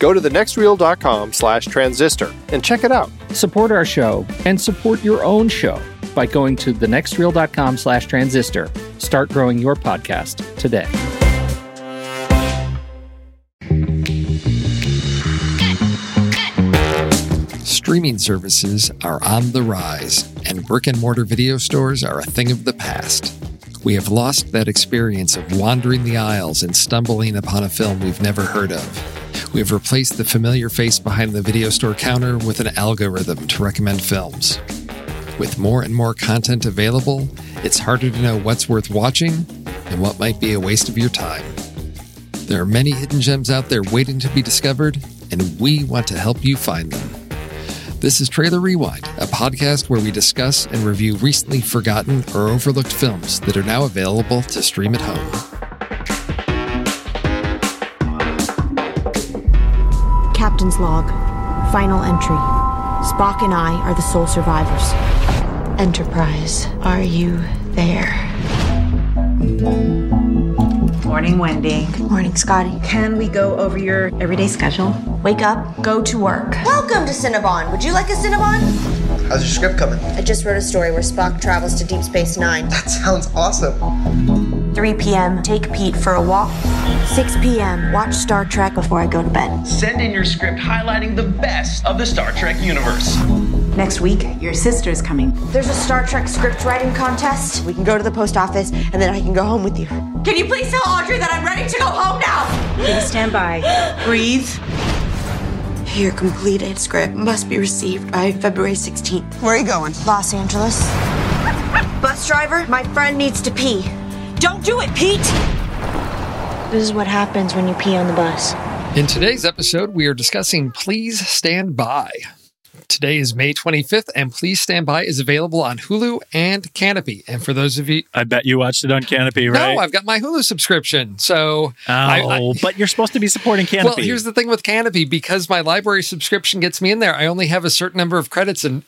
go to thenextreel.com slash transistor and check it out. Support our show and support your own show by going to thenextreel.com slash transistor. Start growing your podcast today. Streaming services are on the rise, and brick and mortar video stores are a thing of the past. We have lost that experience of wandering the aisles and stumbling upon a film we've never heard of. We have replaced the familiar face behind the video store counter with an algorithm to recommend films. With more and more content available, it's harder to know what's worth watching and what might be a waste of your time. There are many hidden gems out there waiting to be discovered, and we want to help you find them. This is Trailer Rewind, a podcast where we discuss and review recently forgotten or overlooked films that are now available to stream at home. Captain's log. Final entry. Spock and I are the sole survivors. Enterprise, are you there? Morning, Wendy. Good Morning, Scotty. Can we go over your everyday schedule? Wake up, go to work. Welcome to Cinnabon. Would you like a Cinnabon? How's your script coming? I just wrote a story where Spock travels to Deep Space Nine. That sounds awesome. 3 p.m., take Pete for a walk. 6 p.m., watch Star Trek before I go to bed. Send in your script highlighting the best of the Star Trek universe. Next week, your sister's coming. There's a Star Trek script writing contest. We can go to the post office and then I can go home with you. Can you please tell Audrey that I'm ready to go home now? Please stand by. Breathe. Your completed script must be received by February 16th. Where are you going? Los Angeles. Bus driver, my friend needs to pee. Don't do it, Pete! This is what happens when you pee on the bus. In today's episode, we are discussing Please Stand By. Today is May 25th, and Please Stand By is available on Hulu and Kanopy. And for those of you, I bet you watched it on Kanopy, right? no, I've got my Hulu subscription. So, oh, I- I- oh, but you're supposed to be supporting Kanopy. well, here's the thing with Kanopy because my library subscription gets me in there. I only have a certain number of credits, and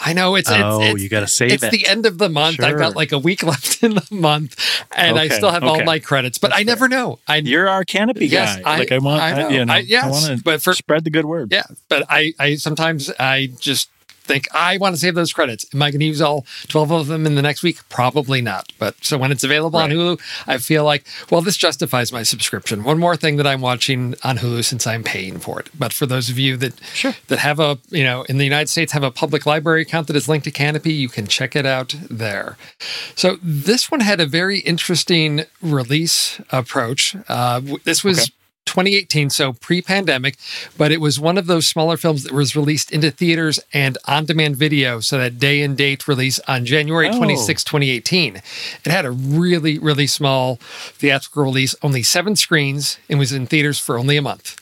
I know it's Oh, it's, it's you gotta save It's it. the end of the month. I've got like a week left in the month, and I still have all my credits. But I never know. I you're our Kanopy Yes, guy. I- like I want, I know. you know, I- yes, want to but for- spread the good word. Yeah, but I, I sometimes I just think I want to save those credits. Am I going to use all twelve of them in the next week? Probably not. But so when it's available on Hulu, I feel like well, this justifies my subscription. One more thing that I'm watching on Hulu since I'm paying for it. But for those of you that Sure. that have a you know in the United States have a public library account that is linked to Kanopy, you can check it out there. So this one had a very interesting release approach. Uh, this was. Okay. 2018, so pre-pandemic, but it was one of those smaller films that was released into theaters and on-demand video, so that day and date release on January Oh. 26, 2018. It had a really, really small theatrical release, only seven screens, and was in theaters for only a month.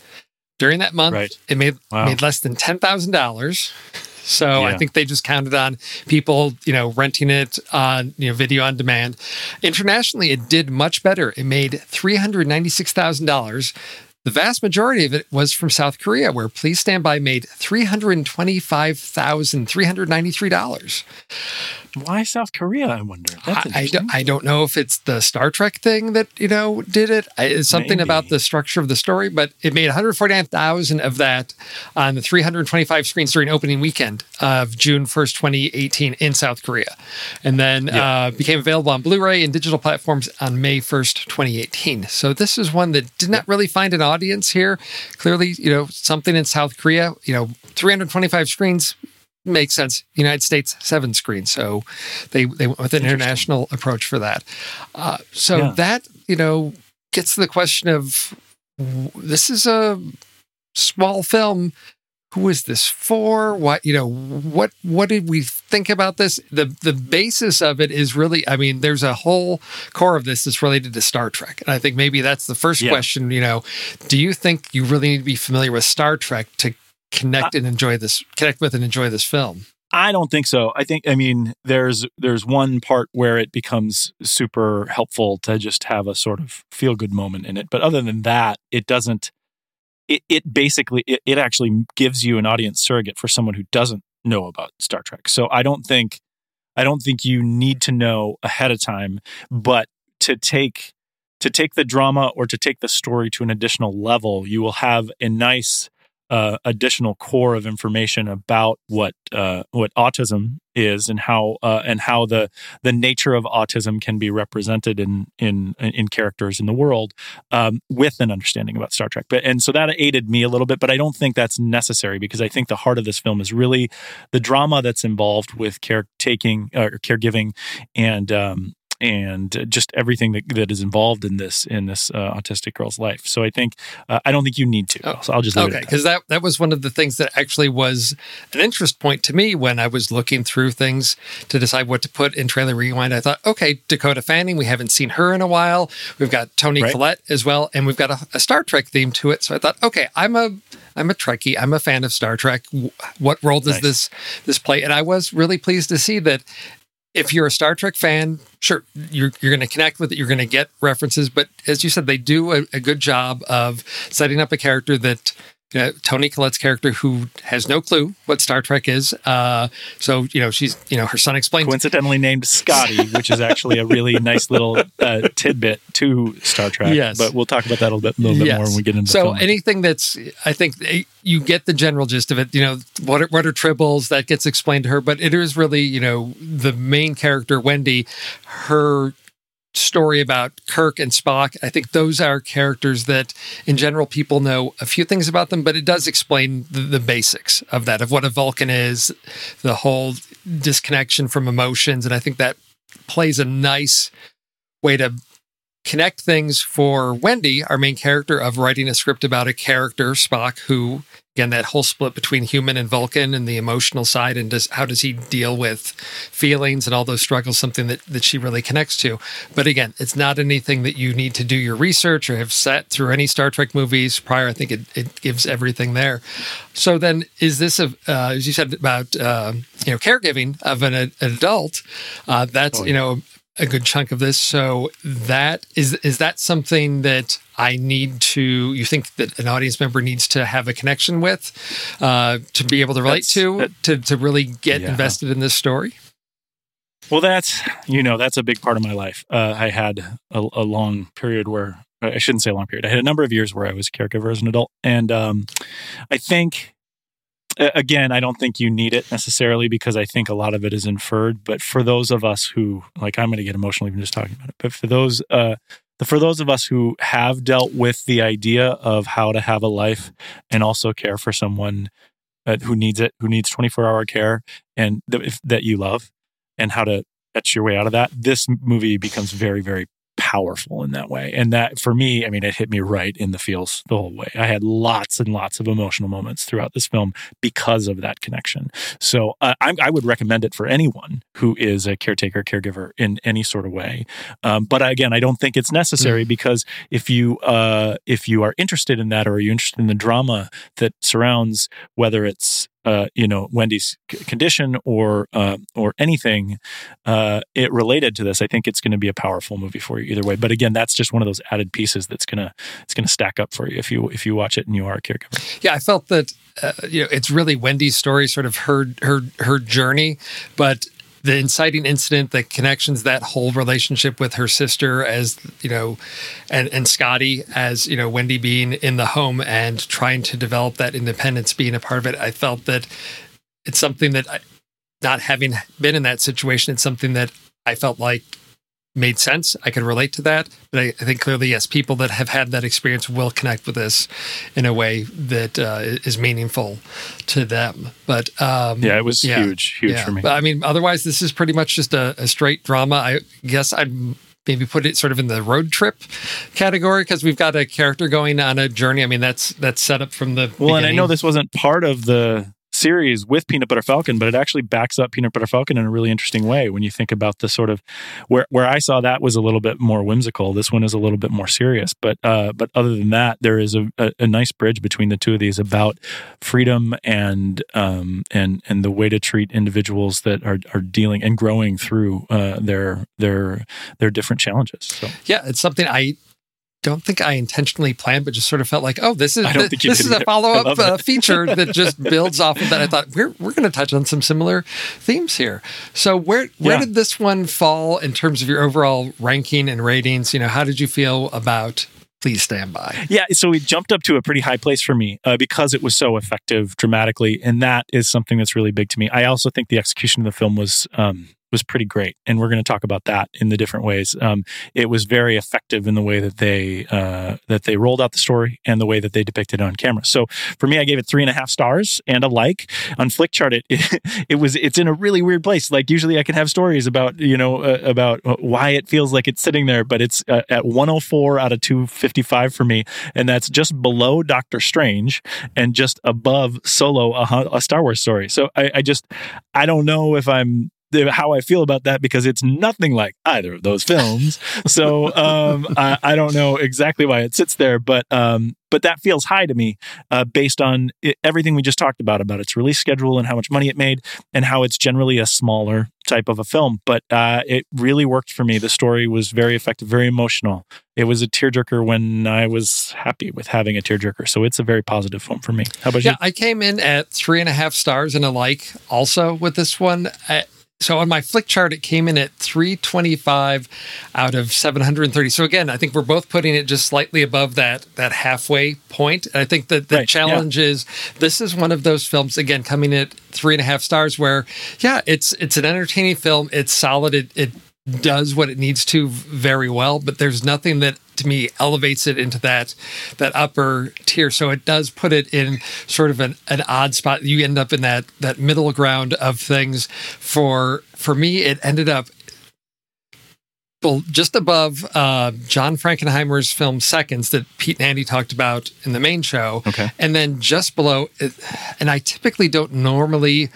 During that month, Right. it made Wow. made less than ten thousand dollars. So I think they just counted on people, you know, renting it on, you know, video on demand. Internationally, it did much better. It made three hundred ninety six thousand dollars. The vast majority of it was from South Korea, where Please Stand By made three hundred twenty five thousand three hundred ninety three dollars. Why South Korea? I wonder. That's I, I, don't, I don't know if it's the Star Trek thing that you know did it. It's something Maybe. about the structure of the story, but it made 149,000 of that on the 325 screens during opening weekend of June 1st, 2018 in South Korea, and then uh, became available on Blu-ray and digital platforms on May 1st, 2018. So this is one that did not really find an audience here. Clearly, you know, something in South Korea, you know, 325 screens makes sense. United States seven screens, so they they went with an international approach for that. Uh, so Yeah. that you know gets to the question of this is a small film. Who is this for? What you know? What what did we think about this? The the basis of it is really. I mean, there's a whole core of this that's related to Star Trek, and I think maybe that's the first Yeah. question. You know, do you think you really need to be familiar with Star Trek to connect and enjoy this connect with and enjoy this film I don't think so. I think I mean there's there's one part where it becomes super helpful to just have a sort of feel good moment in it. But other than that, it doesn't it, it basically it, it actually gives you an audience surrogate for someone who doesn't know about Star Trek. So I don't think I don't think you need to know ahead of time, but to take to take the drama or to take the story to an additional level, you will have a nice uh, additional core of information about what uh, what autism is and how uh, and how the the nature of autism can be represented in in in characters in the world um, with an understanding about Star Trek. But and so that aided me a little bit, but I don't think that's necessary because I think the heart of this film is really the drama that's involved with caretaking or caregiving and um, and just everything that, that is involved in this in this uh, autistic girl's life. So I think uh, I don't think you need to. Oh, so I'll just leave okay it at that. because that that was one of the things that actually was an interest point to me when I was looking through things to decide what to put in trailer rewind. I thought, okay, Dakota Fanning, we haven't seen her in a while. We've got Toni Right. Collette as well, and we've got a, a Star Trek theme to it. So I thought, okay, I'm a I'm a Trekkie. I'm a fan of Star Trek. What role does Nice. this this play? And I was really pleased to see that if you're a Star Trek fan, sure, you're, you're going to connect with it. You're going to get references. But as you said, they do a, a good job of setting up a character that uh, Toni Collette's character, who has no clue what Star Trek is. Uh, so, you know, she's, you know, her son explains. coincidentally named Scotty, which is actually a really nice little uh, tidbit to Star Trek. Yes. but we'll talk about that a little bit, little bit Yes. more when we get into so film. anything that's i think eh, you get the general gist of it you know what are, what are tribbles that gets explained to her but it is really you know the main character wendy her story about kirk and spock i think those are characters that in general people know a few things about them but it does explain the, the basics of that of what a vulcan is the whole disconnection from emotions and i think that plays a nice way to connect things for Wendy, our main character, of writing a script about a character, Spock, who again that whole split between human and Vulcan and the emotional side and does how does he deal with feelings and all those struggles something that, that she really connects to. But again it's not anything that you need to do your research or have sat through any Star Trek movies prior. I think it, it gives everything there. So then is this a uh, as you said about uh, you know caregiving of an, an adult uh, that's oh, yeah. you know a good chunk of this. So that is is that something that I need to? You think that an audience member needs to have a connection with uh, to be able to relate that's, to that, to to really get yeah. invested in this story? Well, that's you know that's a big part of my life. Uh, I had a, a, long period where I shouldn't say a long period. I had a number of years where I was a caregiver as an adult, and um, I think again, I don't think you need it necessarily because I think a lot of it is inferred. But for those of us who, like, I'm going to get emotional even just talking about it. But for those, uh, for those of us who have dealt with the idea of how to have a life and also care for someone uh, who needs it, who needs 24 hour care, and th- if, that you love, and how to etch your way out of that, this movie becomes very, very powerful in that way. And that for me, I mean, it hit me right in the feels the whole way. I had lots and lots of emotional moments throughout this film because of that connection. So uh, I, I, would recommend it for anyone who is a caretaker, caregiver in any sort of way. Um, but again, I don't think it's necessary mm. because if you uh, if you are interested in that or are you interested in the drama that surrounds whether it's uh, you know Wendy's c- condition or uh, or anything uh, it related to this, I think it's going to be a powerful movie for you either way. But again, that's just one of those added pieces that's gonna it's gonna stack up for you if you if you watch it and you are a caregiver. Yeah, I felt that uh, you know it's really Wendy's story, sort of her her her journey, but the inciting incident, the connections, that whole relationship with her sister as you know, and and Scotty as you know, Wendy being in the home and trying to develop that independence, being a part of it. I felt that it's something that, I, not having been in that situation, it's something that I felt like made sense. I could relate to that. But I, I, think clearly, yes, people that have had that experience will connect with this in a way that uh, is meaningful to them. But um, yeah, it was yeah, huge, huge yeah. for me. But I mean, otherwise, this is pretty much just a, a straight drama. I guess I'd maybe put it sort of in the road trip category because we've got a character going on a journey. I mean, that's that's set up from the well, beginning. and I know this wasn't part of the series with Peanut Butter Falcon, but it actually backs up Peanut Butter Falcon in a really interesting way when you think about the sort of where where I saw that was a little bit more whimsical. This one is a little bit more serious, but uh, but other than that, there is a, a, a, nice bridge between the two of these about freedom and um, and and the way to treat individuals that are are dealing and growing through uh, their their their different challenges. So. Yeah, it's something I don't think I intentionally planned, but just sort of felt like, oh, this is the, this is a follow up uh, feature that just builds off of that. I thought we're we're going to touch on some similar themes here. So where where yeah. did this one fall in terms of your overall ranking and ratings? You know, how did you feel about please stand by. Yeah, so it jumped up to a pretty high place for me uh, because it was so effective dramatically, and that is something that's really big to me. I also think the execution of the film was um, was pretty great, and we're going to talk about that in the different ways. Um, it was very effective in the way that they uh, that they rolled out the story and the way that they depicted it on camera. So for me, I gave it three and a half stars and a like on Flickchart. It, it, it was it's in a really weird place. Like usually, I can have stories about you know uh, about why it feels like it's sitting there, but it's uh, at 104 out of 255 for me, and that's just below Doctor Strange and just above Solo, a, a Star Wars story. So I, I just I don't know if I'm how I feel about that because it's nothing like either of those films. so um, I, I, don't know exactly why it sits there, but um, but that feels high to me uh, based on it, everything we just talked about about its release schedule and how much money it made and how it's generally a smaller type of a film. But uh, it really worked for me. The story was very effective, very emotional. It was a tearjerker when I was happy with having a tearjerker. So it's a very positive film for me. How about yeah, you? Yeah, I came in at three and a half stars and a like also with this one. I, so on my Flickchart, it came in at 325 out of 730. So again, I think we're both putting it just slightly above that that halfway point. And I think that the right, challenge yeah. is this is one of those films again coming at three and a half stars where yeah, it's it's an entertaining film. It's solid. It, it does what it needs to very well, but there's nothing that to me elevates it into that that upper tier. So it does put it in sort of an, an odd spot. You end up in that that middle ground of things. For for me, it ended up well, just above uh, John Frankenheimer's film Seconds that Pete and Andy talked about in the main show. Okay. And then just below, and I typically don't normally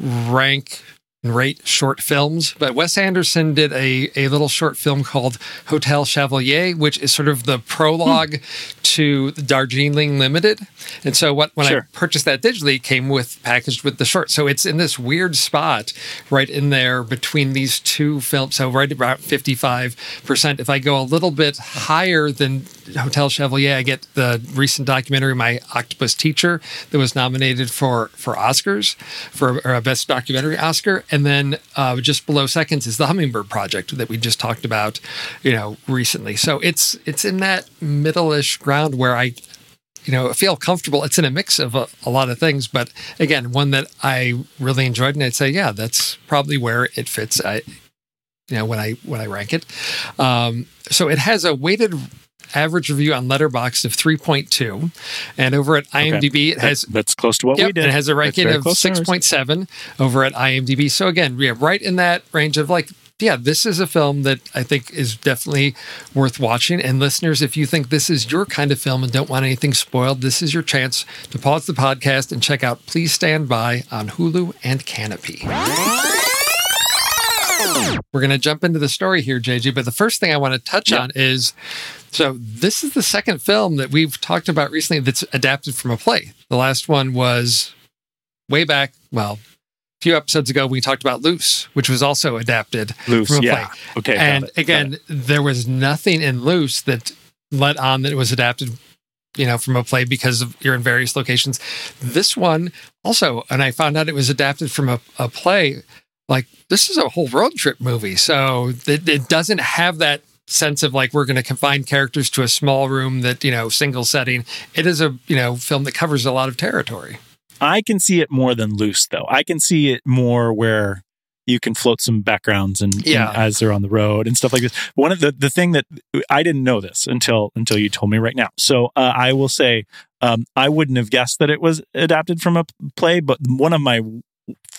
rank and rate short films, but Wes Anderson did a, a little short film called Hotel Chevalier, which is sort of the prologue hmm. to the Darjeeling Limited. And so what when Sure. I purchased that digitally, it came with packaged with the short. So it's in this weird spot right in there between these two films. So right about 55%. If I go a little bit higher than Hotel Chevalier, I get the recent documentary My Octopus Teacher that was nominated for for Oscars for a best documentary Oscar. And then uh, just below seconds is the Hummingbird Project that we just talked about, you know, recently. So it's it's in that middle-ish ground where I you know, feel comfortable. It's in a mix of a, a lot of things, but again, one that I really enjoyed, and I'd say, yeah, that's probably where it fits. I, you know, when I when I rank it, um, so it has a weighted average review on Letterboxd of three point two, and over at IMDb it That- has that's close to what Yep, we did. it has a ranking of close to ours. six point seven over at IMDb. So again, we yeah, have right in that range of like, yeah, this is a film that I think is definitely worth watching. And listeners, if you think this is your kind of film and don't want anything spoiled, this is your chance to pause the podcast and check out Please Stand By on Hulu and Kanopy. We're going to jump into the story here, JJ. But the first thing I want to touch on is so this is the second film that we've talked about recently that's adapted from a play. The last one was way back, well, a few episodes ago, we talked about Loose, which was also adapted Loose, from a yeah. play. Okay, and it, again, there was nothing in Loose that let on that it was adapted, you know, from a play because of you're in various locations. This one also, and I found out it was adapted from a, a play. Like this is a whole road trip movie, so it, it doesn't have that sense of like we're going to confine characters to a small room that you know single setting. It is a you know film that covers a lot of territory. I can see it more than loose, though. I can see it more where you can float some backgrounds and, and Yeah. as they're on the road and stuff like this. One of the the thing that I didn't know this until until you told me right now. So uh, I will say um, I wouldn't have guessed that it was adapted from a play, but one of my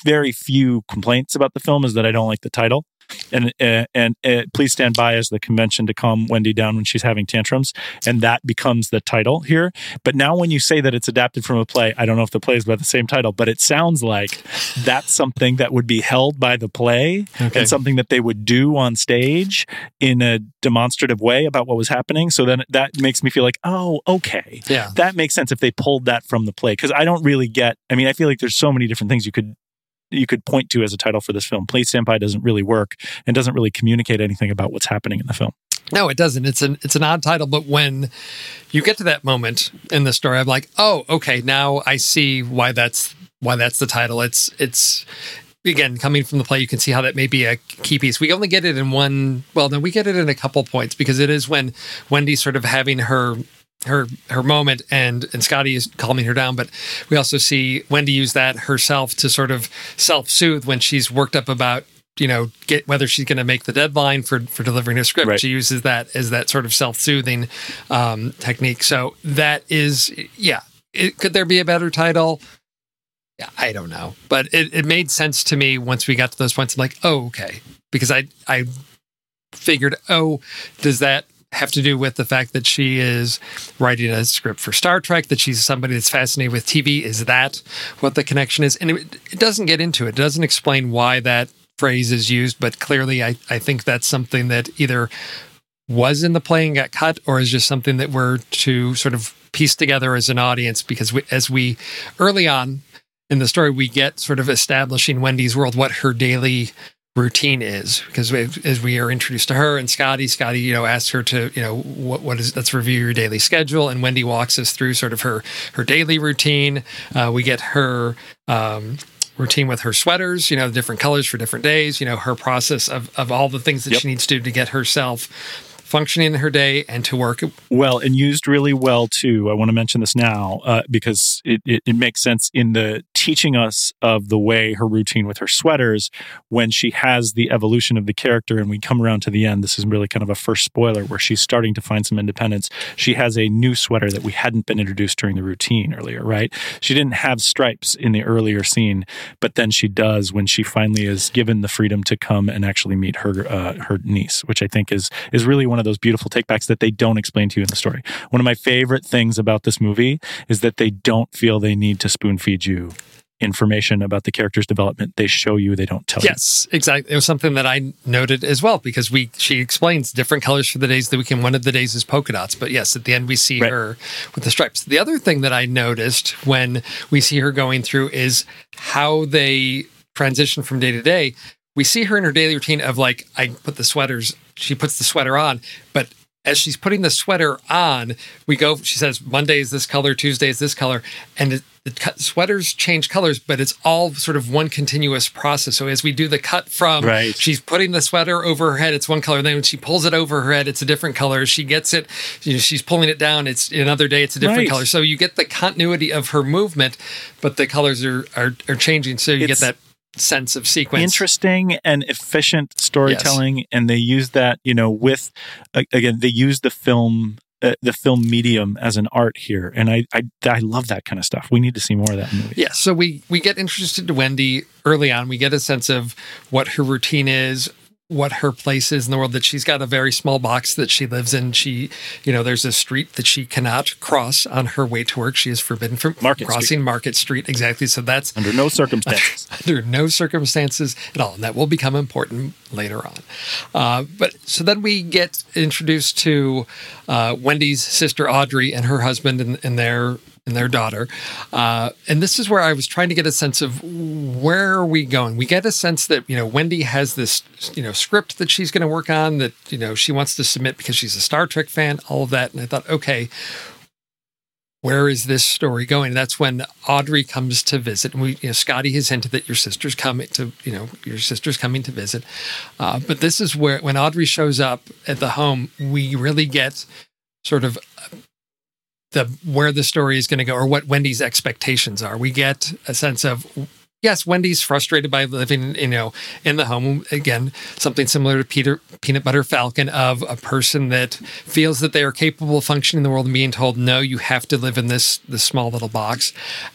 very few complaints about the film is that I don't like the title. And uh, and uh, please stand by as the convention to calm Wendy down when she's having tantrums, and that becomes the title here. But now, when you say that it's adapted from a play, I don't know if the play is by the same title, but it sounds like that's something that would be held by the play Okay. and something that they would do on stage in a demonstrative way about what was happening. So then that makes me feel like, oh, okay, Yeah. that makes sense if they pulled that from the play because I don't really get. I mean, I feel like there's so many different things you could you could point to as a title for this film. Stand By doesn't really work and doesn't really communicate anything about what's happening in the film. No, it doesn't. It's an it's an odd title, but when you get to that moment in the story, I'm like, oh, okay, now I see why that's why that's the title. It's it's again coming from the play, you can see how that may be a key piece. We only get it in one. Well, no, we get it in a couple points because it is when Wendy's sort of having her her her moment and and Scotty is calming her down but we also see Wendy use that herself to sort of self-soothe when she's worked up about you know get whether she's going to make the deadline for for delivering her script. Right. she uses that as that sort of self-soothing um technique. So that is yeah it, could there be a better title? Yeah, I don't know, but it, it made sense to me once we got to those points. I'm like, oh, okay, because I I figured, oh, does that have to do with the fact that she is writing a script for Star Trek? That she's somebody that's fascinated with TV? Is that what the connection is? And it, it doesn't get into it. It doesn't explain why that phrase is used, but clearly, I I think that's something that either was in the play and got cut, or is just something that we're to sort of piece together as an audience because we, as we early on in the story, we get sort of establishing Wendy's world, what her daily routine is, because we, as we are introduced to her and Scotty, Scotty, you know, asks her to, you know, what what is let's review your daily schedule, and Wendy walks us through sort of her her daily routine. Uh, we get her. Um, routine with her sweaters you know different colors for different days you know her process of, of all the things that Yep. she needs to do to get herself functioning in her day and to work. Well, and used really well too. I want to mention this now uh, because it, it, it makes sense in the teaching us of the way her routine with her sweaters when she has the evolution of the character and we come around to the end. This is really kind of a first spoiler where she's starting to find some independence. She has a new sweater that we hadn't been introduced during the routine earlier, right? She didn't have stripes in the earlier scene, but then she does when she finally is given the freedom to come and actually meet her uh, her niece, which I think is is really one of those beautiful takebacks that they don't explain to you in the story. One of my favorite things about this movie is that they don't feel they need to spoon feed you information about the character's development. They show you, they don't tell yes, you. Yes, exactly. It was something that I noted as well because we she explains different colors for the days of the week, and one of the days is polka dots. But yes, at the end we see right. her with the stripes. The other thing that I noticed when we see her going through is how they transition from day to day. We see her in her daily routine of like, I put the sweaters she puts the sweater on, but as she's putting the sweater on, we go. She says Monday is this color, Tuesday is this color, and it, the sweaters change colors, but it's all sort of one continuous process. So as we do the cut from, right. she's putting the sweater over her head, it's one color. Then when she pulls it over her head, it's a different color. She gets it, you know, she's pulling it down. It's another day, it's a different right. color. So you get the continuity of her movement, but the colors are are, are changing. So you it's, get that sense of sequence. Interesting and efficient storytelling, yes. and they use that, you know, with again, they use the film. Uh, the film medium as an art here, and I, I I love that kind of stuff. We need to see more of that in movies. Yeah, so we we get interested to Wendy early on. We get a sense of what her routine is, what her place is in the world that she's got a very small box that she lives in. She you know there's a street that she cannot cross on her way to work. She is forbidden from market crossing street. market street. Exactly. So that's under no circumstances. Under no circumstances at all. And that will become important later on. Uh, but so then we get introduced to uh, wendy's sister audrey and her husband and, and their and their daughter. Uh, and this is where I was trying to get a sense of where are we going. We get a sense that you know Wendy has this you know script that she's going to work on that you know she wants to submit because she's a Star Trek fan. All of that, and I thought, okay. Where is this story going? that's when Audrey comes to visit. And we, you know, Scotty has hinted that your sister's coming to, you know, your sister's coming to visit. Uh, but this is where, when Audrey shows up at the home, we really get sort of the where the story is going to go or what Wendy's expectations are. We get a sense of yes, Wendy's frustrated by living, you know, in the home. Again, something similar to Peter Peanut Butter Falcon of a person that feels that they are capable of functioning in the world and being told, no, you have to live in this this small little box.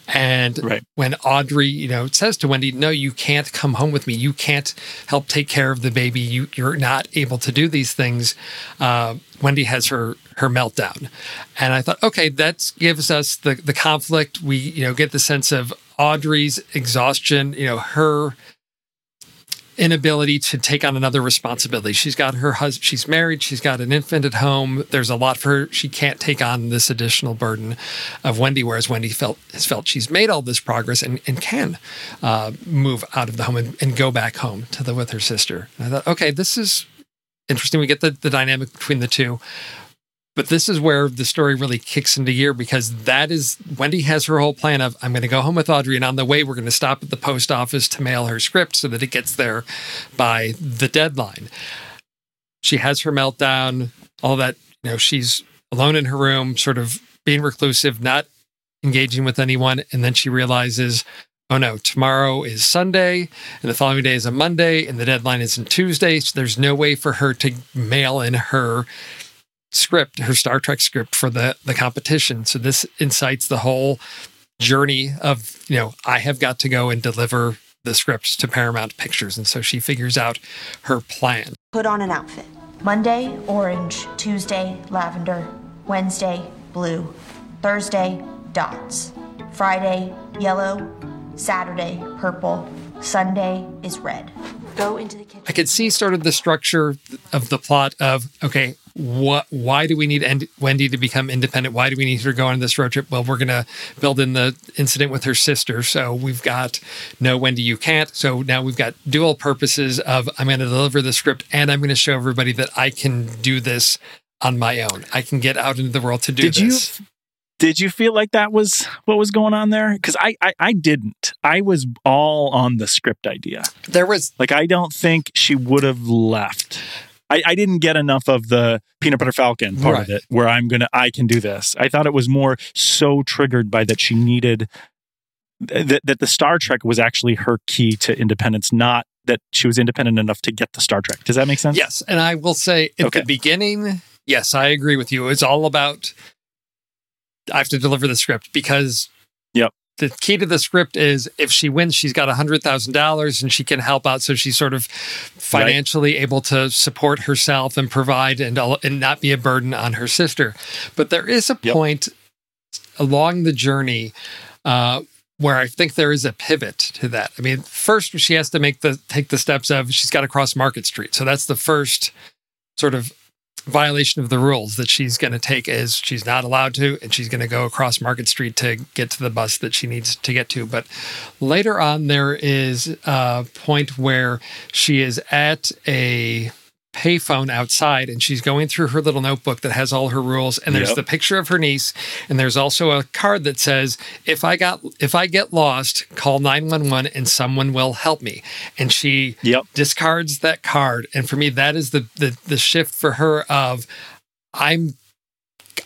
And right. when Audrey, you know, says to Wendy, no, you can't come home with me. You can't help take care of the baby. You you're not able to do these things. Uh, Wendy has her her meltdown, and I thought, okay, that gives us the the conflict. We you know get the sense of Audrey's exhaustion, you know, her inability to take on another responsibility. She's got her husband, she's married, she's got an infant at home. There's a lot for her. She can't take on this additional burden of Wendy, whereas Wendy felt has felt she's made all this progress and, and can uh, move out of the home and, and go back home to live with her sister. And I thought, okay, this is interesting. We get the, the dynamic between the two. But this is where the story really kicks into gear because that is Wendy has her whole plan of I'm going to go home with Audrey, and on the way we're going to stop at the post office to mail her script so that it gets there by the deadline. She has her meltdown, all that. You know, she's alone in her room, sort of being reclusive, not engaging with anyone, and then she realizes, oh no, tomorrow is Sunday, and the following day is a Monday, and the deadline is on Tuesday. So there's no way for her to mail in her script, her Star Trek script for the the competition. So this incites the whole journey of, you know, I have got to go and deliver the script to Paramount Pictures. And so she figures out her plan. Put on an outfit. Monday, orange. Tuesday, lavender. Wednesday, blue. Thursday, dots. Friday, yellow. Saturday, purple. Sunday is red. Go into the kitchen. I could see sort of the structure of the plot of okay, what why do we need Wendy to become independent? Why do we need her to go on this road trip? Well, we're going to build in the incident with her sister. So we've got no Wendy, you can't. So now we've got dual purposes of I'm going to deliver the script and I'm going to show everybody that I can do this on my own. I can get out into the world to do Did this. You, did you feel like that was what was going on there? Because I, I I didn't. I was all on the script idea. There was like I don't think she would have left I, I didn't get enough of the peanut butter falcon part Right. of it where I'm gonna I can do this. I thought it was more so triggered by that she needed that that the Star Trek was actually her key to independence, not that she was independent enough to get the Star Trek. Does that make sense? Yes, and I will say at Okay. the beginning, yes, I agree with you. It's all about I have to deliver the script because. The key to the script is if she wins, she's got a hundred thousand dollars and she can help out, so she's sort of financially able to support herself and provide and and not be a burden on her sister. But there is a Yep. point along the journey uh, where I think there is a pivot to that. I mean, first she has to make the take the steps of she's got to cross Market Street, so that's the first sort of violation of the rules that she's going to take is she's not allowed to and she's going to go across market street to get to the bus that she needs to get to. But later on there is a point where she is at a payphone outside and she's going through her little notebook that has all her rules and there's Yep. the picture of her niece and there's also a card that says if i got if i get lost call 911 and someone will help me and she Yep. discards that card and for me that is the the, the shift for her of i'm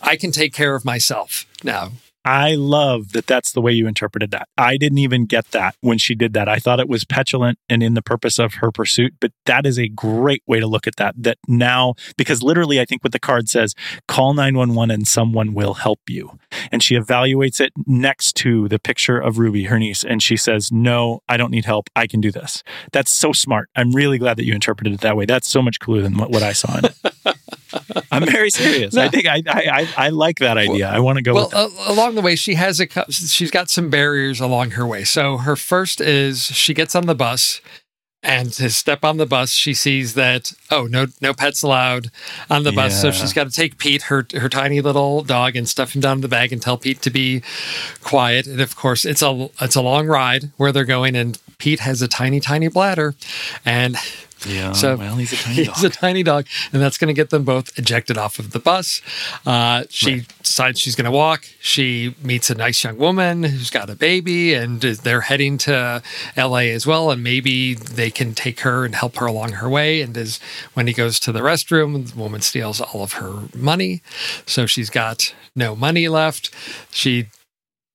i can take care of myself now I love that that's the way you interpreted that. I didn't even get that when she did that. I thought it was petulant and in the purpose of her pursuit, but that is a great way to look at that. That now, because literally, I think what the card says, call 911 and someone will help you. And she evaluates it next to the picture of Ruby, her niece, and she says, No, I don't need help. I can do this. That's so smart. I'm really glad that you interpreted it that way. That's so much cooler than what, what I saw in it. I'm very serious. I think I, I, I, I like that idea. I want to go well with that. a- along the way she has a she's got some barriers along her way. So her first is she gets on the bus and to step on the bus she sees that oh no no pets allowed on the bus. So she's got to take pete her her tiny little dog and stuff him down in the bag and tell pete to be quiet. And of course it's a it's a long ride where they're going and pete has a tiny tiny bladder. And Yeah. so well, he's a tiny dog. He's a tiny dog, and that's going to get them both ejected off of the bus. Uh, she decides she's going to walk. She meets a nice young woman who's got a baby, and they're heading to L.A. as well. And maybe they can take her and help her along her way. And as Wendy goes to the restroom, the woman steals all of her money, so she's got no money left. She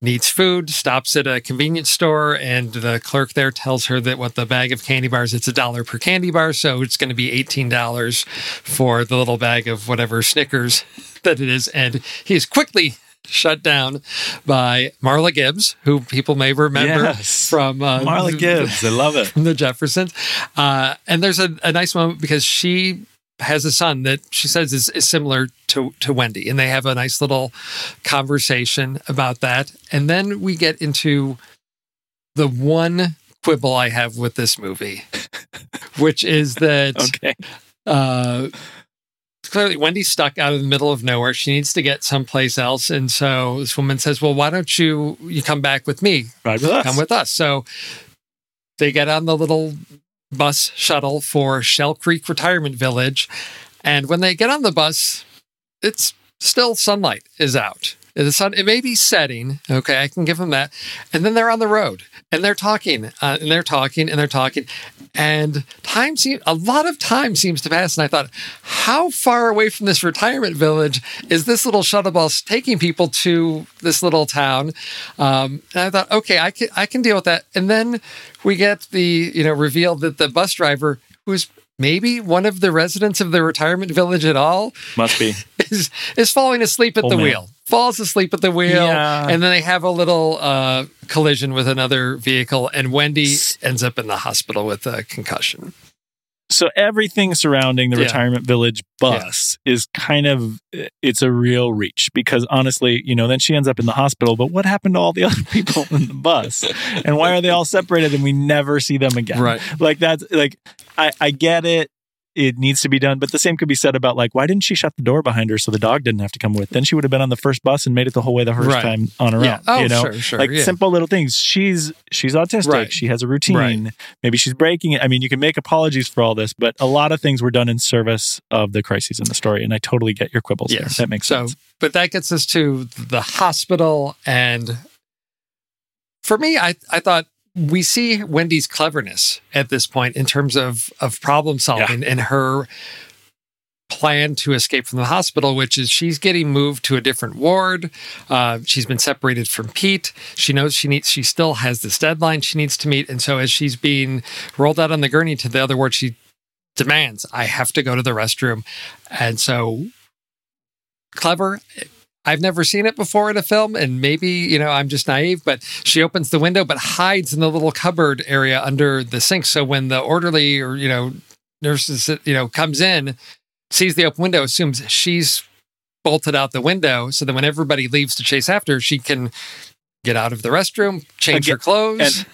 needs food, stops at a convenience store, and the clerk there tells her that what the bag of candy bars, it's a dollar per candy bar, so it's going to be $18 for the little bag of whatever Snickers that it is. And he is quickly shut down by Marla Gibbs, who people may remember Yes. from uh, Marla Gibbs. I love it. from the Jeffersons. Uh, and there's a, a nice moment because she has a son that she says is, is similar to, to Wendy, and they have a nice little conversation about that. And then we get into the one quibble I have with this movie, which is that Okay. uh, clearly Wendy's stuck out in the middle of nowhere. She needs to get someplace else, and so this woman says, "Well, why don't you you come back with me? Ride with us. Come with us." So they get on the little bus shuttle for Shell Creek Retirement Village, and when they get on the bus, it's still sunlight is out. The sun it may be setting, okay, I can give them that, and then they're on the road and they're talking uh, and they're talking and they're talking, and time seems a lot of time seems to pass, and I thought, how far away from this retirement village is this little shuttle bus taking people to this little town? Um, and I thought, okay, I can I can deal with that, and then we get the you know reveal that the bus driver who's maybe one of the residents of the retirement village at all Must be. is is falling asleep at Old the man. wheel. Falls asleep at the wheel, Yeah. and then they have a little uh, collision with another vehicle, and Wendy ends up in the hospital with a concussion. So everything surrounding the Yeah. retirement village bus is kind of it's a real reach because honestly, you know, then she ends up in the hospital. But what happened to all the other people in the bus? And why are they all separated and we never see them again? Right. Like that's like I, I get it. It needs to be done, but the same could be said about like why didn't she shut the door behind her so the dog didn't have to come with? Then she would have been on the first bus and made it the whole way the first Right. time on her Yeah. own. Oh, you know, sure, sure, like yeah. simple little things. She's she's autistic. Right. She has a routine. Right. Maybe she's breaking it. I mean, you can make apologies for all this, but a lot of things were done in service of the crises in the story, and I totally get your quibbles. there. Yes. that makes so, sense. but that gets us to the hospital. And for me, I, I thought we see Wendy's cleverness at this point in terms of, of problem solving and her plan to escape from the hospital, which is she's getting moved to a different ward. Uh, she's been separated from Pete. She knows she needs. She still has this deadline she needs to meet, and so as she's being rolled out on the gurney to the other ward, she demands, "I have to go to the restroom," and so clever. I've never seen it before in a film, and maybe, you know, I'm just naive, but she opens the window but hides in the little cupboard area under the sink. So when the orderly or, you know, nurses, you know, comes in, sees the open window, assumes she's bolted out the window. So that when everybody leaves to chase after, she can get out of the restroom, change Again, her clothes. and-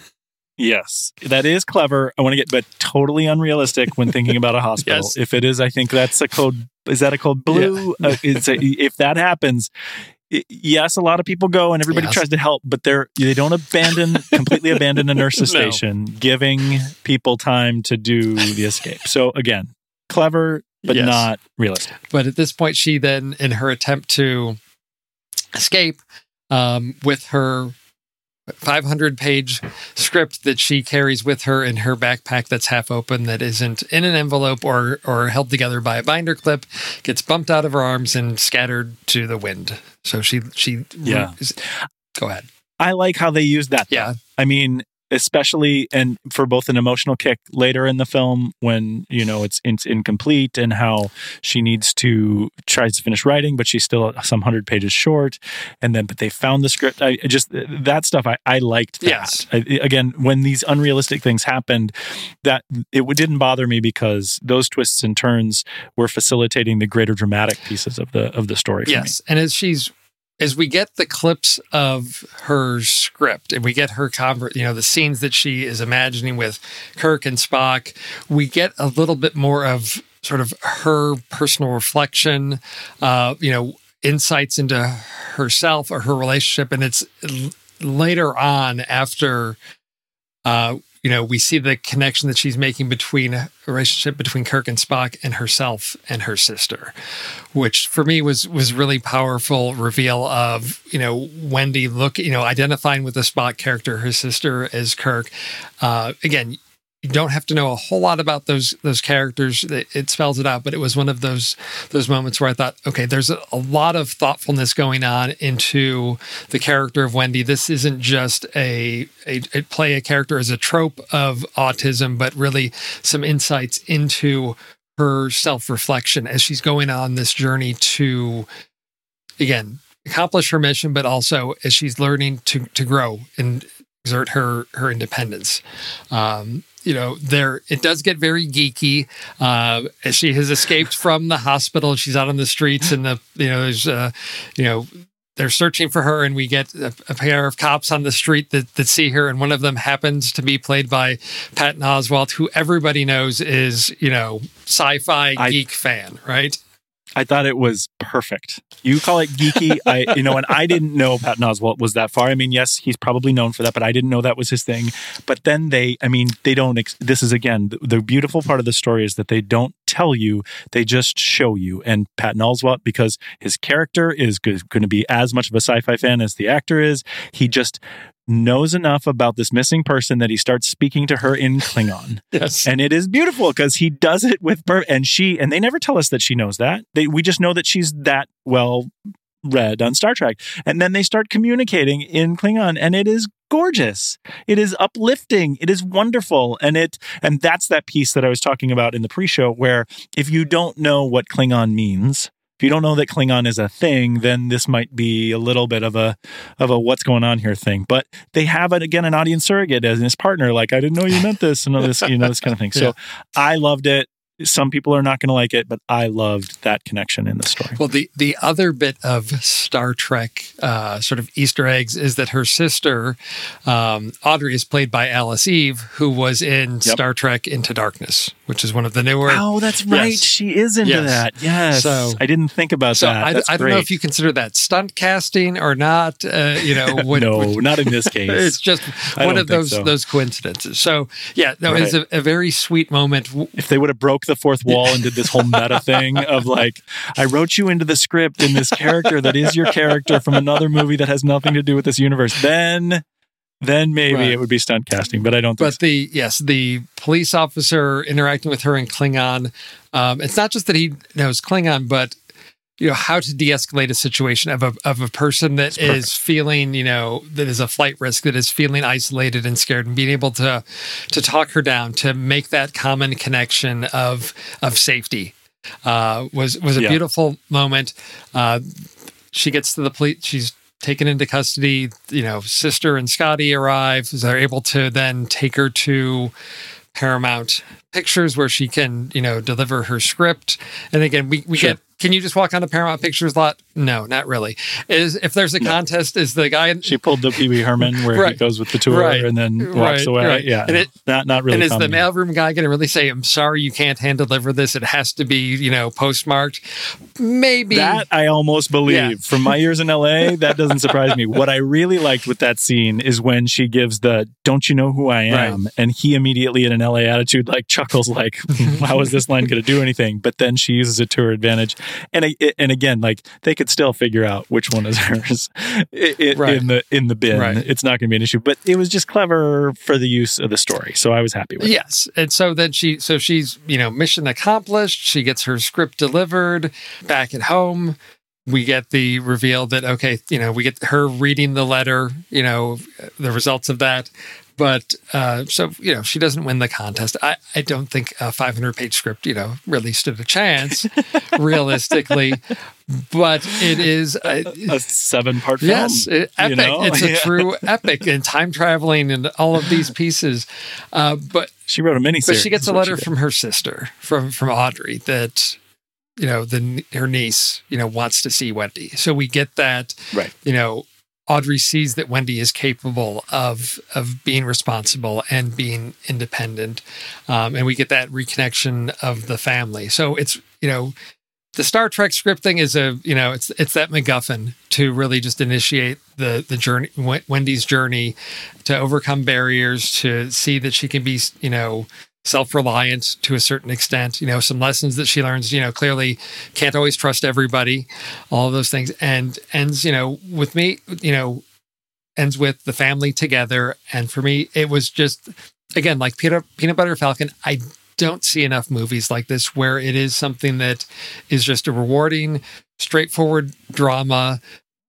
Yes, that is clever. I want to get, but totally unrealistic when thinking about a hospital. Yes. If it is, I think that's a code. Is that a code blue? Uh, it's a, if that happens, i- yes, a lot of people go and everybody Yes. tries to help, but they're they don't abandon completely abandon a nurse's No. station, giving people time to do the escape. So again, clever, but Yes. not realistic. But at this point, she then, in her attempt to escape um, with her 500 page script that she carries with her in her backpack that's half open, that isn't in an envelope or, or held together by a binder clip, gets bumped out of her arms and scattered to the wind. So she, she, Yeah. Go ahead. I like how they use that. though. Yeah. I mean, especially and for both an emotional kick later in the film when you know it's, it's incomplete and how she needs to tries to finish writing but she's still some hundred pages short and then but they found the script i just that stuff i, I liked that Yes. I, again when these unrealistic things happened that it didn't bother me because those twists and turns were facilitating the greater dramatic pieces of the of the story for me. Yes, and as she's as we get the clips of her script and we get her you know, the scenes that she is imagining with Kirk and Spock, we get a little bit more of sort of her personal reflection, uh, you know, insights into herself or her relationship, and it's later on after. Uh, you know, we see the connection that she's making between a relationship between Kirk and Spock and herself and her sister, which for me was was really powerful reveal of you know Wendy look you know identifying with the Spock character, her sister as Kirk. Uh, again, you don't have to know a whole lot about those those characters. It, it spells it out, but it was one of those those moments where I thought, okay, there's a, a lot of thoughtfulness going on into the character of Wendy. This isn't just a, a, a play a character as a trope of autism, but really some insights into her self reflection as she's going on this journey to again accomplish her mission, but also as she's learning to to grow and exert her her independence. Um, you know, there it does get very geeky. Uh, she has escaped from the hospital, she's out on the streets, and the you know there's uh, you know they're searching for her, and we get a, a pair of cops on the street that, that see her, and one of them happens to be played by Patton Oswalt, who everybody knows is you know sci-fi I- geek fan, right? I thought it was perfect. You call it geeky, I you know, and I didn't know Patton Oswalt was that far. I mean, yes, he's probably known for that, but I didn't know that was his thing. But then they, I mean, they don't. Ex- this is again the, the beautiful part of the story is that they don't tell you; they just show you. And Patton Oswalt, because his character is going to be as much of a sci-fi fan as the actor is, he just knows enough about this missing person that he starts speaking to her in Klingon. Yes. And it is beautiful because he does it with per and she and they never tell us that she knows that. They we just know that she's that well read on Star Trek. And then they start communicating in Klingon and it is gorgeous. It is uplifting. It is wonderful. And it and that's that piece that I was talking about in the pre-show where if you don't know what Klingon means, if you don't know that Klingon is a thing, then this might be a little bit of a of a what's going on here thing. But they have it again an audience surrogate as his partner. Like I didn't know you meant this and all this, you know, this kind of thing. So I loved it. Some people are not going to like it, but I loved that connection in the story. Well, the the other bit of Star Trek uh, sort of Easter eggs is that her sister um, Audrey is played by Alice Eve, who was in Star Trek Into Darkness, which is one of the newer. Oh, that's right. Yes. She is into Yes. that. Yes. So- I didn't think about So that. I, That's I don't know if you consider that stunt casting or not. Uh, you know, what- no, what- not in this case. it's just one of those so. those coincidences. So yeah, no, it's a, a very sweet moment. if they would have broke the fourth wall and did this whole meta thing of like, I wrote you into the script in this character that is your character from another movie that has nothing to do with this universe, then then maybe Right. it would be stunt casting. But I don't think But the yes, the police officer interacting with her in Klingon. Um, it's not just that he knows Klingon, but you know how to de-escalate a situation of a of a person that is feeling you know that is a flight risk that is feeling isolated and scared and being able to to talk her down to make that common connection of of safety uh, was was a Yeah. beautiful moment. Uh, she gets to the police. She's taken into custody. You know, sister and Scotty arrive. They're able to then take her to Paramount Pictures where she can, you know, deliver her script. And again, we, we Sure. get. Can you just walk on the Paramount Pictures lot? No, not really. Is if there's a contest, is the guy She pulled the Pee Wee Herman where he goes with the tour Right. and then walks Right, away. right. Yeah, And it- not not really. and is the mailroom guy going to really say, "I'm sorry, you can't hand deliver this. It has to be, you know, postmarked"? Maybe That I almost believe. Yeah. From my years in LA, that doesn't surprise me. What I really liked with that scene is when she gives the "Don't you know who I am?" and he immediately, in an LA attitude, like chuckles, like, "How is this line going to do anything?" But then she uses it to her advantage, and and again, like they could still figure out which one is hers i- i- Right. in the in the bin. Right. It's not going to be an issue, but it was just clever for the use of the story, so I was happy with it. Yes. And so then she, so she's, you know, mission accomplished. She gets her script delivered back at home. We get the reveal that, okay, you know, we get her reading the letter, you know, the results of that. But uh, so, you know, she doesn't win the contest. I, I don't think a 500 page script, you know, really stood a chance realistically. But it is, uh, A seven part film. Yes, it- epic. you know? It's a Yeah. true epic and time traveling and all of these pieces. Uh, but She wrote a miniseries. but she gets a letter from her sister, from from Audrey, that you know the her niece, you know, wants to see Wendy. So we get that, Right. You know, Audrey sees that Wendy is capable of of being responsible and being independent, um, and we get that reconnection of the family. So it's you know. The Star Trek script thing is a you know it's it's that MacGuffin to really just initiate the the journey Wendy's journey to overcome barriers to see that she can be you know self-reliant to a certain extent you know some lessons that she learns you know clearly can't always trust everybody all those things and ends you know with me you know ends with the family together. And for me it was just again like peanut peanut butter falcon i don't see enough movies like this where it is something that is just a rewarding straightforward drama.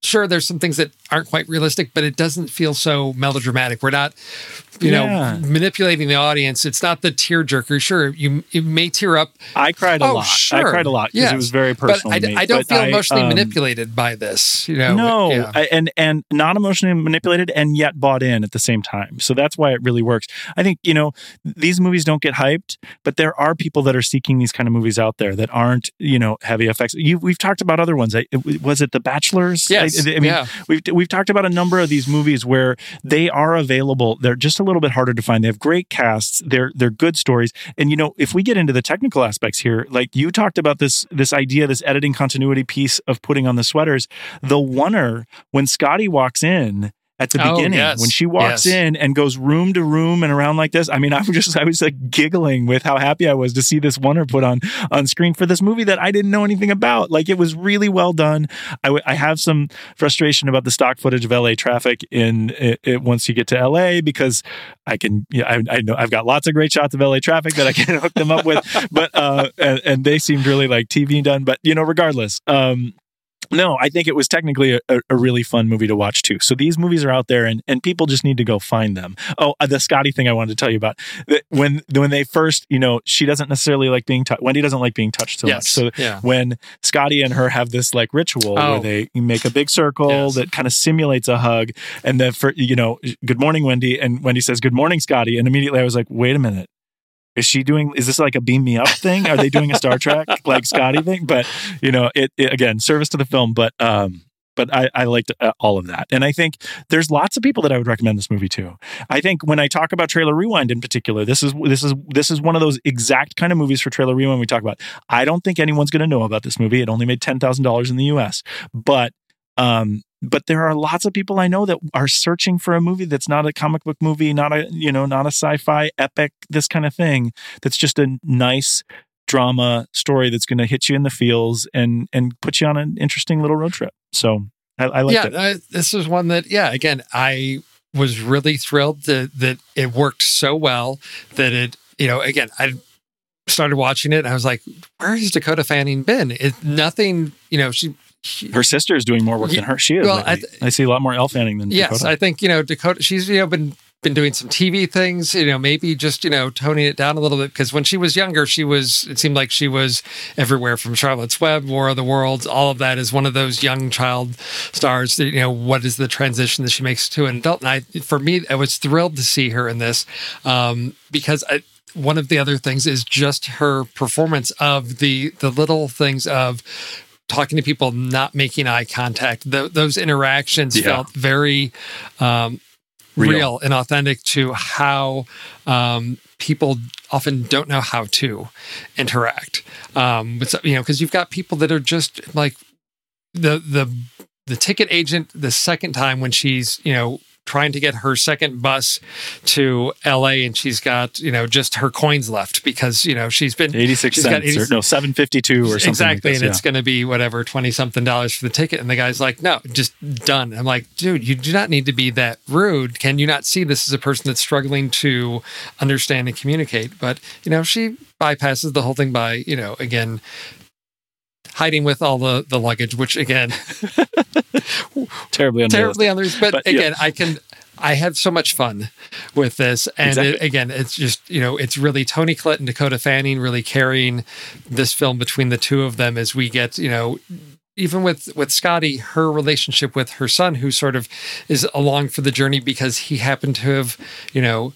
Sure there's some things that aren't quite realistic but it doesn't feel so melodramatic we're not you Yeah. know manipulating the audience it's not the tearjerker sure you you may tear up I cried a Oh, lot. sure. I cried a lot because Yes. it was very personal. but I, me. I don't But feel I, emotionally um, manipulated by this you know No, Yeah. I- and and not emotionally manipulated, and yet bought in at the same time. So that's why it really works. I think you know these movies don't get hyped, but there are people that are seeking these kind of movies out there that aren't you know heavy effects. You, we've talked about other ones. I, was it The Bachelors? Yes, I, I mean, yeah. we've we've talked about a number of these movies where they are available. They're just a little bit harder to find. They have great casts. They're they're good stories. And you know, if we get into the technical aspects here, like you talked about this this idea, this editing continuity piece of putting on the sweaters, the oneer when Scotty walks in at the Oh, beginning yes, when she walks yes. in and goes room to room and around like this. I mean, I'm just I was like giggling with how happy I was to see this wonder put on on screen for this movie that I didn't know anything about. Like it was really well done. I, w- I have some frustration about the stock footage of LA traffic in it, it, once you get to LA because I can yeah I, I know I've got lots of great shots of LA traffic that I can hook them up with, but uh and, and they seemed really like TV done. But you know, regardless, um no, I think it was technically a, a, really fun movie to watch too. So these movies are out there, and, and people just need to go find them. Oh, uh, the Scotty thing I wanted to tell you about when when they first, you know, she doesn't necessarily like being touched. Wendy doesn't like being touched so Yes, much. So yeah. when Scotty and her have this like ritual Oh. where they make a big circle Yes. that kind of simulates a hug, and then for you know, good morning, Wendy, and Wendy says good morning, Scotty, and immediately I was like, wait a minute. Is she doing? Is this like a beam me up thing? Are they doing a Star Trek like Scotty thing? But you know, it, it again service to the film. But um, but I, I liked uh, all of that, and I think there's lots of people that I would recommend this movie to. I think when I talk about Trailer Rewind in particular, this is this is this is one of those exact kind of movies for Trailer Rewind we talk about. I don't think anyone's going to know about this movie. It only made ten thousand dollars in the U.S., but um, but there are lots of people I know that are searching for a movie that's not a comic book movie, not a you know, not a sci-fi epic, this kind of thing. That's just a nice drama story that's going to hit you in the feels and and put you on an interesting little road trip. So I, I like yeah, it. this is one that, yeah, again, I was really thrilled that, that it worked so well that it you know, again, I started watching it. And I was like, where has Dakota Fanning been? It nothing. You know, she. She Her sister is doing more work than her. She is. Well, I, th- I see a lot more Elle Fanning than yes, Dakota. I think you know Dakota. She's you know been been doing some TV things. You know, maybe just you know toning it down a little bit because when she was younger, she was. It seemed like she was everywhere from Charlotte's Web, War of the Worlds. All of that is one of those young child stars. That, you know, what is the transition that she makes to an adult? And I, for me, I was thrilled to see her in this um, because I, one of the other things is just her performance of the the little things of talking to people, not making eye contact. Th- those interactions Yeah. felt very um, Real. real. and authentic to how um, people often don't know how to interact. Um, with, you know, because you've got people that are just like the the the ticket agent the second time when she's you know trying to get her second bus to LA and she's got you know just her coins left because you know she's been 86 she's got cents 80 or no 752 or something exactly like this, and it's going to be whatever 20 something dollars for the ticket and the guy's like no just done. I'm like dude you do not need to be that rude. Can you not see this is a person that's struggling to understand and communicate? But you know she bypasses the whole thing by you know again hiding with all the the luggage which again terribly unrealistic. terribly unrealistic. But, But, yeah. again, I can. I had so much fun with this, and Exactly. it, again, it's just you know, it's really Toni Collette and Dakota Fanning really carrying this film between the two of them as we get you know. Even with with Scotty, her relationship with her son, who sort of is along for the journey because he happened to have, you know,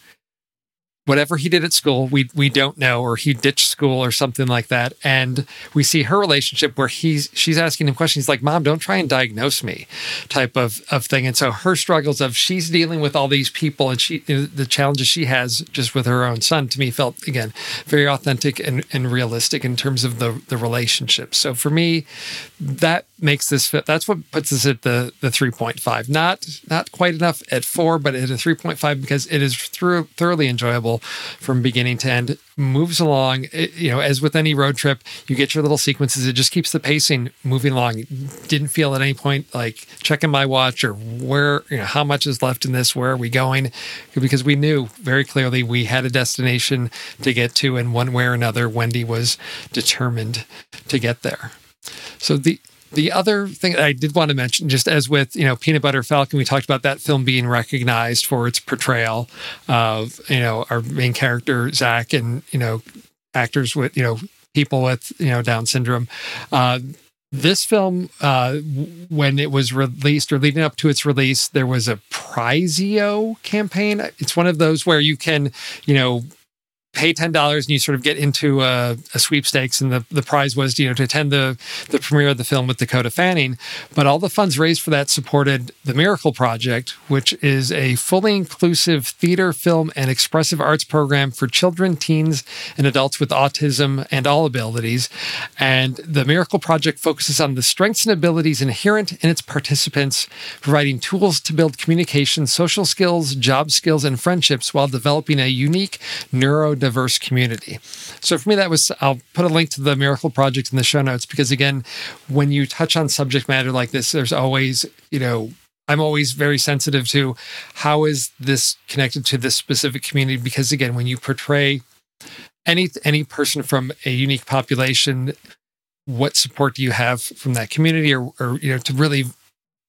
whatever he did at school, we we don't know, or he ditched school or something like that. And we see her relationship where he's she's asking him questions like, "Mom, don't try and diagnose me," type of of thing. And so her struggles of she's dealing with all these people and she the challenges she has just with her own son to me felt again very authentic and, and realistic in terms of the the relationship. So for me, that makes this fit. That's what puts us at the the three point five. Not not quite enough at four, but at a three point five because it is through, thoroughly enjoyable from beginning to end. Moves along, It- you know, as with any road trip, you get your little sequences. It just keeps the pacing moving along. Didn't feel at any point like checking my watch or where you know how much is left in this. Where are we going? Because we knew very clearly we had a destination to get to, and one way or another, Wendy was determined to get there. So the the other thing I did want to mention, just as with you know Peanut Butter Falcon, we talked about that film being recognized for its portrayal of you know our main character Zach and you know actors with you know people with you know Down syndrome. Uh, this film, uh, when it was released or leading up to its release, there was a Prizeo campaign. It's one of those where you can, you know, pay ten dollars and you sort of get into a, a sweepstakes, and the, the prize was you know to attend the the premiere of the film with Dakota Fanning. But all the funds raised for that supported the Miracle Project, which is a fully inclusive theater, film, and expressive arts program for children, teens, and adults with autism and all abilities. And the Miracle Project focuses on the strengths and abilities inherent in its participants, providing tools to build communication, social skills, job skills, and friendships while developing a unique neurodiverse community. So for me, that was, I'll put a link to the Miracle Project in the show notes because, again, when you touch on subject matter like this, there's always, you know, I'm always very sensitive to how is this connected to this specific community because again, when you portray any any person from a unique population, what support do you have from that community, or, or you know, to really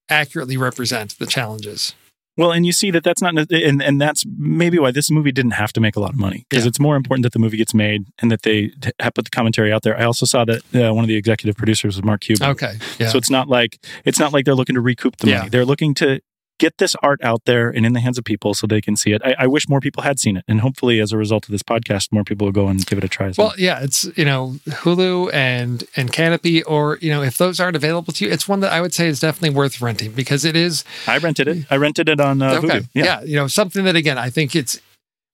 accurately represent the challenges? Well, and you see that that's not, and, and that's maybe why this movie didn't have to make a lot of money because Yeah. it's more important that the movie gets made and that they t- put the commentary out there. I also saw that uh, one of the executive producers was Mark Cuban. Okay, yeah. So it's not like it's not like they're looking to recoup the Yeah. money. They're looking to get this art out there and in the hands of people so they can see it. I, I wish more people had seen it, and hopefully, as a result of this podcast, more people will go and give it a try. So- Well, yeah, it's you know Hulu and and Kanopy, or you know if those aren't available to you, it's one that I would say is definitely worth renting because it is I rented it. I rented it on uh, okay. Hulu. Yeah. you know something that again I think it's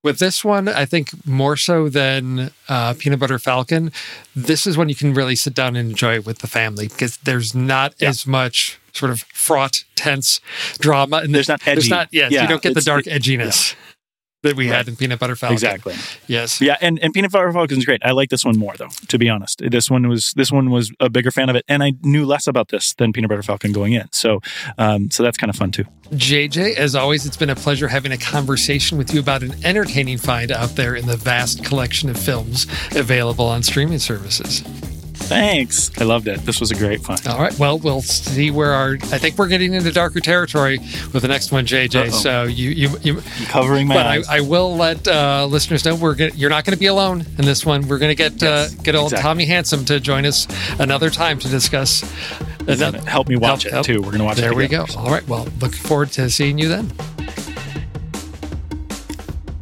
with this one I think more so than uh, Peanut Butter Falcon. This is when you can really sit down and enjoy it with the family because there's not Yeah. as much sort of fraught, tense drama, and There's not There's not. Yes, Yeah, you don't get the dark edginess. that we had in Peanut Butter Falcon. Exactly. Yes. Yeah, and, and Peanut Butter Falcon is great. I like this one more though, to be honest. This one was this one was a bigger fan of it, and I knew less about this than Peanut Butter Falcon going in. So um, so that's kind of fun too. JJ, as always, it's been a pleasure having a conversation with you about an entertaining find out there in the vast collection of films available on streaming services. Thanks. I loved it. This was a great fun. All right. Well, we'll see where our. I think we're getting into darker territory with the next one, JJ. Uh-oh. So you you you I'm covering my but eyes. I, I will let uh, listeners know we're gonna, you're not going to be alone in this one. We're going to get Yes, uh, get old exactly. Tommy Handsome to join us another time to discuss. And then help me watch it, too. We're gonna watch it There we go. together. All right. Well, looking forward to seeing you then.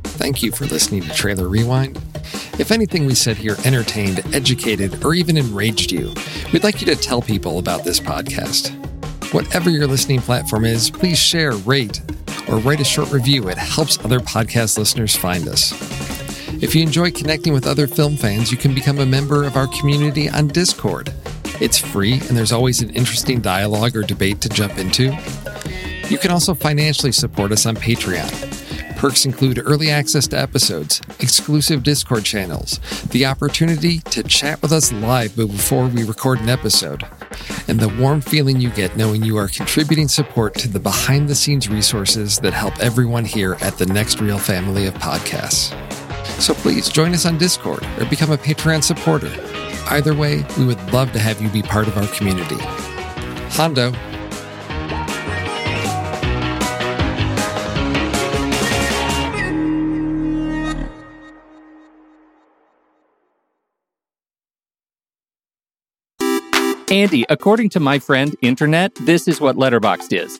Thank you for listening to Trailer Rewind. If anything we said here entertained, educated, or even enraged you, we'd like you to tell people about this podcast. Whatever your listening platform is, please share, rate, or write a short review. It helps other podcast listeners find us. If you enjoy connecting with other film fans, you can become a member of our community on Discord. It's free, and there's always an interesting dialogue or debate to jump into. You can also financially support us on Patreon. Perks include early access to episodes, exclusive Discord channels, the opportunity to chat with us live before we record an episode, and the warm feeling you get knowing you are contributing support to the behind the scenes resources that help everyone here at the Next Reel family of podcasts. So please join us on Discord or become a Patreon supporter. Either way, we would love to have you be part of our community. Hondo. Andy, according to my friend Internet, this is what Letterboxd is.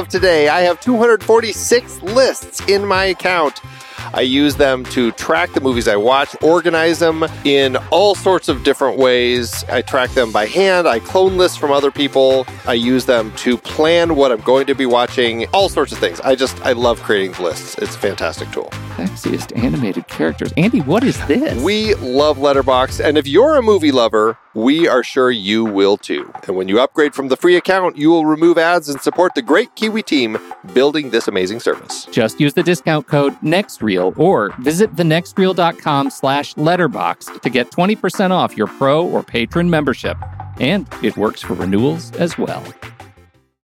of today, I have 246 lists in my account. I use them to track the movies I watch, organize them in all sorts of different ways. I track them by hand, I clone lists from other people, I use them to plan what I'm going to be watching, all sorts of things. I just, I love creating lists. It's a fantastic tool. Sexiest animated characters. Andy, what is this? We love Letterboxd, and if you're a movie lover, we are sure you will too. And when you upgrade from the free account, you will remove ads and support the great Kiwi team building this amazing service. Just use the discount code Or visit thenextreel.com slash letterbox to get 20% off your pro or patron membership. And it works for renewals as well.